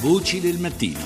Voci del mattino.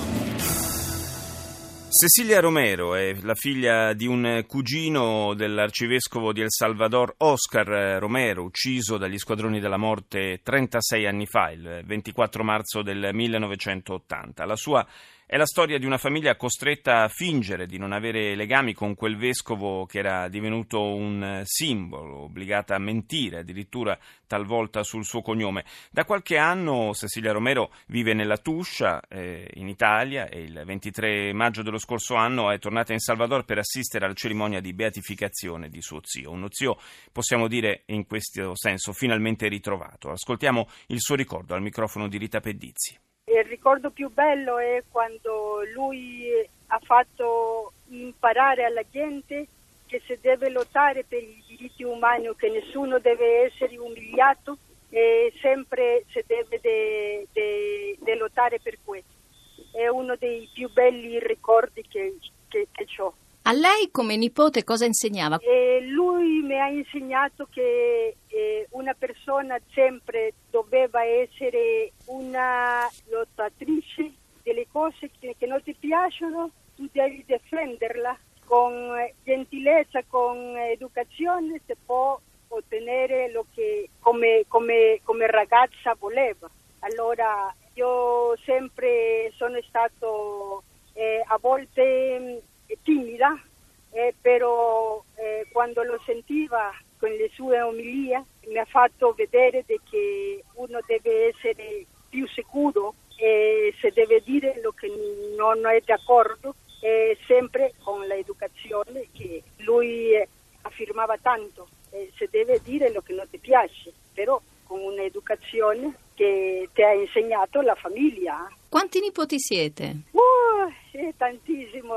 Cecilia Romero è la figlia di un cugino dell'arcivescovo di El Salvador, Oscar Romero, ucciso dagli squadroni della morte 36 anni fa, il 24 marzo del 1980. La sua è la storia di una famiglia costretta a fingere di non avere legami con quel vescovo che era divenuto un simbolo, obbligata a mentire addirittura talvolta sul suo cognome. Da qualche anno Cecilia Romero vive nella Tuscia eh, in Italia e il 23 maggio dello scorso anno è tornata in Salvador per assistere alla cerimonia di beatificazione di suo zio. Uno zio, possiamo dire in questo senso, finalmente ritrovato. Ascoltiamo il suo ricordo al microfono di Rita Pedizzi. Il ricordo più bello è quando lui ha fatto imparare alla gente che si deve lottare per i diritti umani, che nessuno deve essere umiliato e sempre si deve de, de, de lottare per questo. È uno dei più belli ricordi che, che, che ho. A lei come nipote cosa insegnava? E lui mi ha insegnato che eh, una persona sempre doveva essere una lottatrice delle cose che, che non ti piacciono, tu devi difenderla con gentilezza, con educazione, si può ottenere lo che come, come, come ragazza voleva. Allora io sempre sono stato eh, a volte timida, eh, però eh, quando lo sentiva con le sue omilie mi ha fatto vedere che uno deve essere più sicuro e se deve dire lo che non è d'accordo e sempre con l'educazione che lui affermava tanto, eh, se deve dire lo che non ti piace, però con un'educazione che ti ha insegnato la famiglia. Quanti nipoti siete? Uh, sì, tantissimo,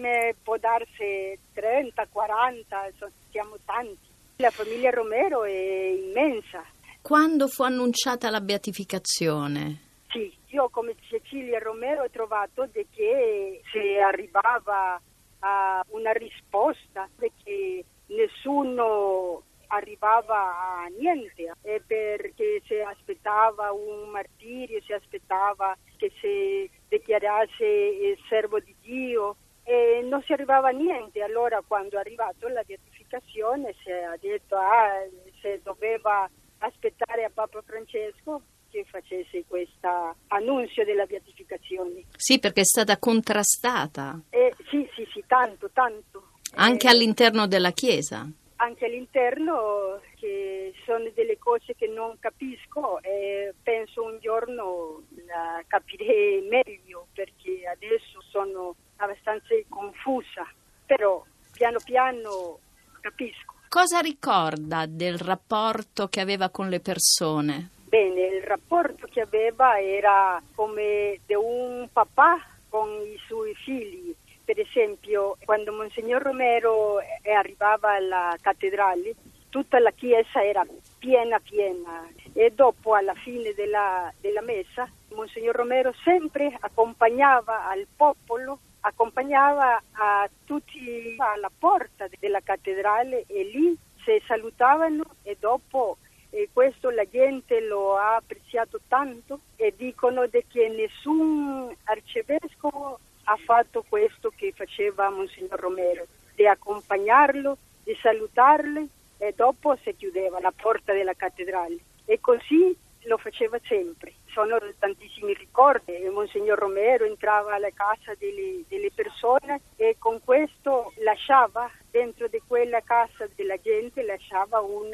me può darsi 30, 40, siamo tanti. La famiglia Romero è immensa. Quando fu annunciata la beatificazione? Sì, io come Cecilia Romero ho trovato che se arrivava a una risposta, che nessuno arrivava a niente, perché si aspettava un martirio, si aspettava che si dichiarasse servo di Dio e non si arrivava a niente. Allora quando è arrivato la beatificazione si è detto ah, se doveva aspettare a Papa Francesco che facesse questo annuncio della beatificazione. Sì, perché è stata contrastata. Eh, sì, sì, sì, tanto, tanto. Anche eh, all'interno della Chiesa? Anche all'interno, che sono delle cose che non capisco e penso un giorno la capirei meglio perché adesso sono abbastanza confusa, però piano piano capisco. Cosa ricorda del rapporto che aveva con le persone? Bene, il rapporto che aveva era come di un papà con i suoi figli. Per esempio, quando Monsignor Romero arrivava alla cattedrale, tutta la chiesa era piena piena e dopo alla fine della, della messa Monsignor Romero sempre accompagnava al popolo accompagnava a tutti alla porta della cattedrale e lì si salutavano e dopo eh, questo la gente lo ha apprezzato tanto e dicono che nessun arcivescovo ha fatto questo che faceva Monsignor Romero, di accompagnarlo, di salutarlo e dopo si chiudeva la porta della cattedrale e così lo faceva sempre. Sono tantissimi ricordi, Monsignor Romero entrava alla casa delle, delle, persone e con questo lasciava dentro di quella casa della gente, lasciava un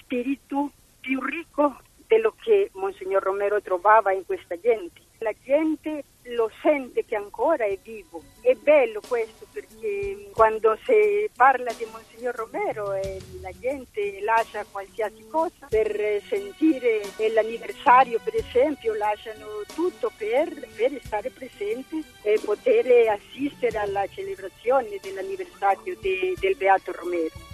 spirito più ricco di quello che Monsignor Romero trovava in questa gente. La gente lo sente che ancora è vivo. È bello questo perché quando si parla di Monsignor Romero e la gente lascia qualsiasi cosa per sentire l'anniversario per esempio, lasciano tutto per, per stare presenti e poter assistere alla celebrazione dell'anniversario de, del Beato Romero.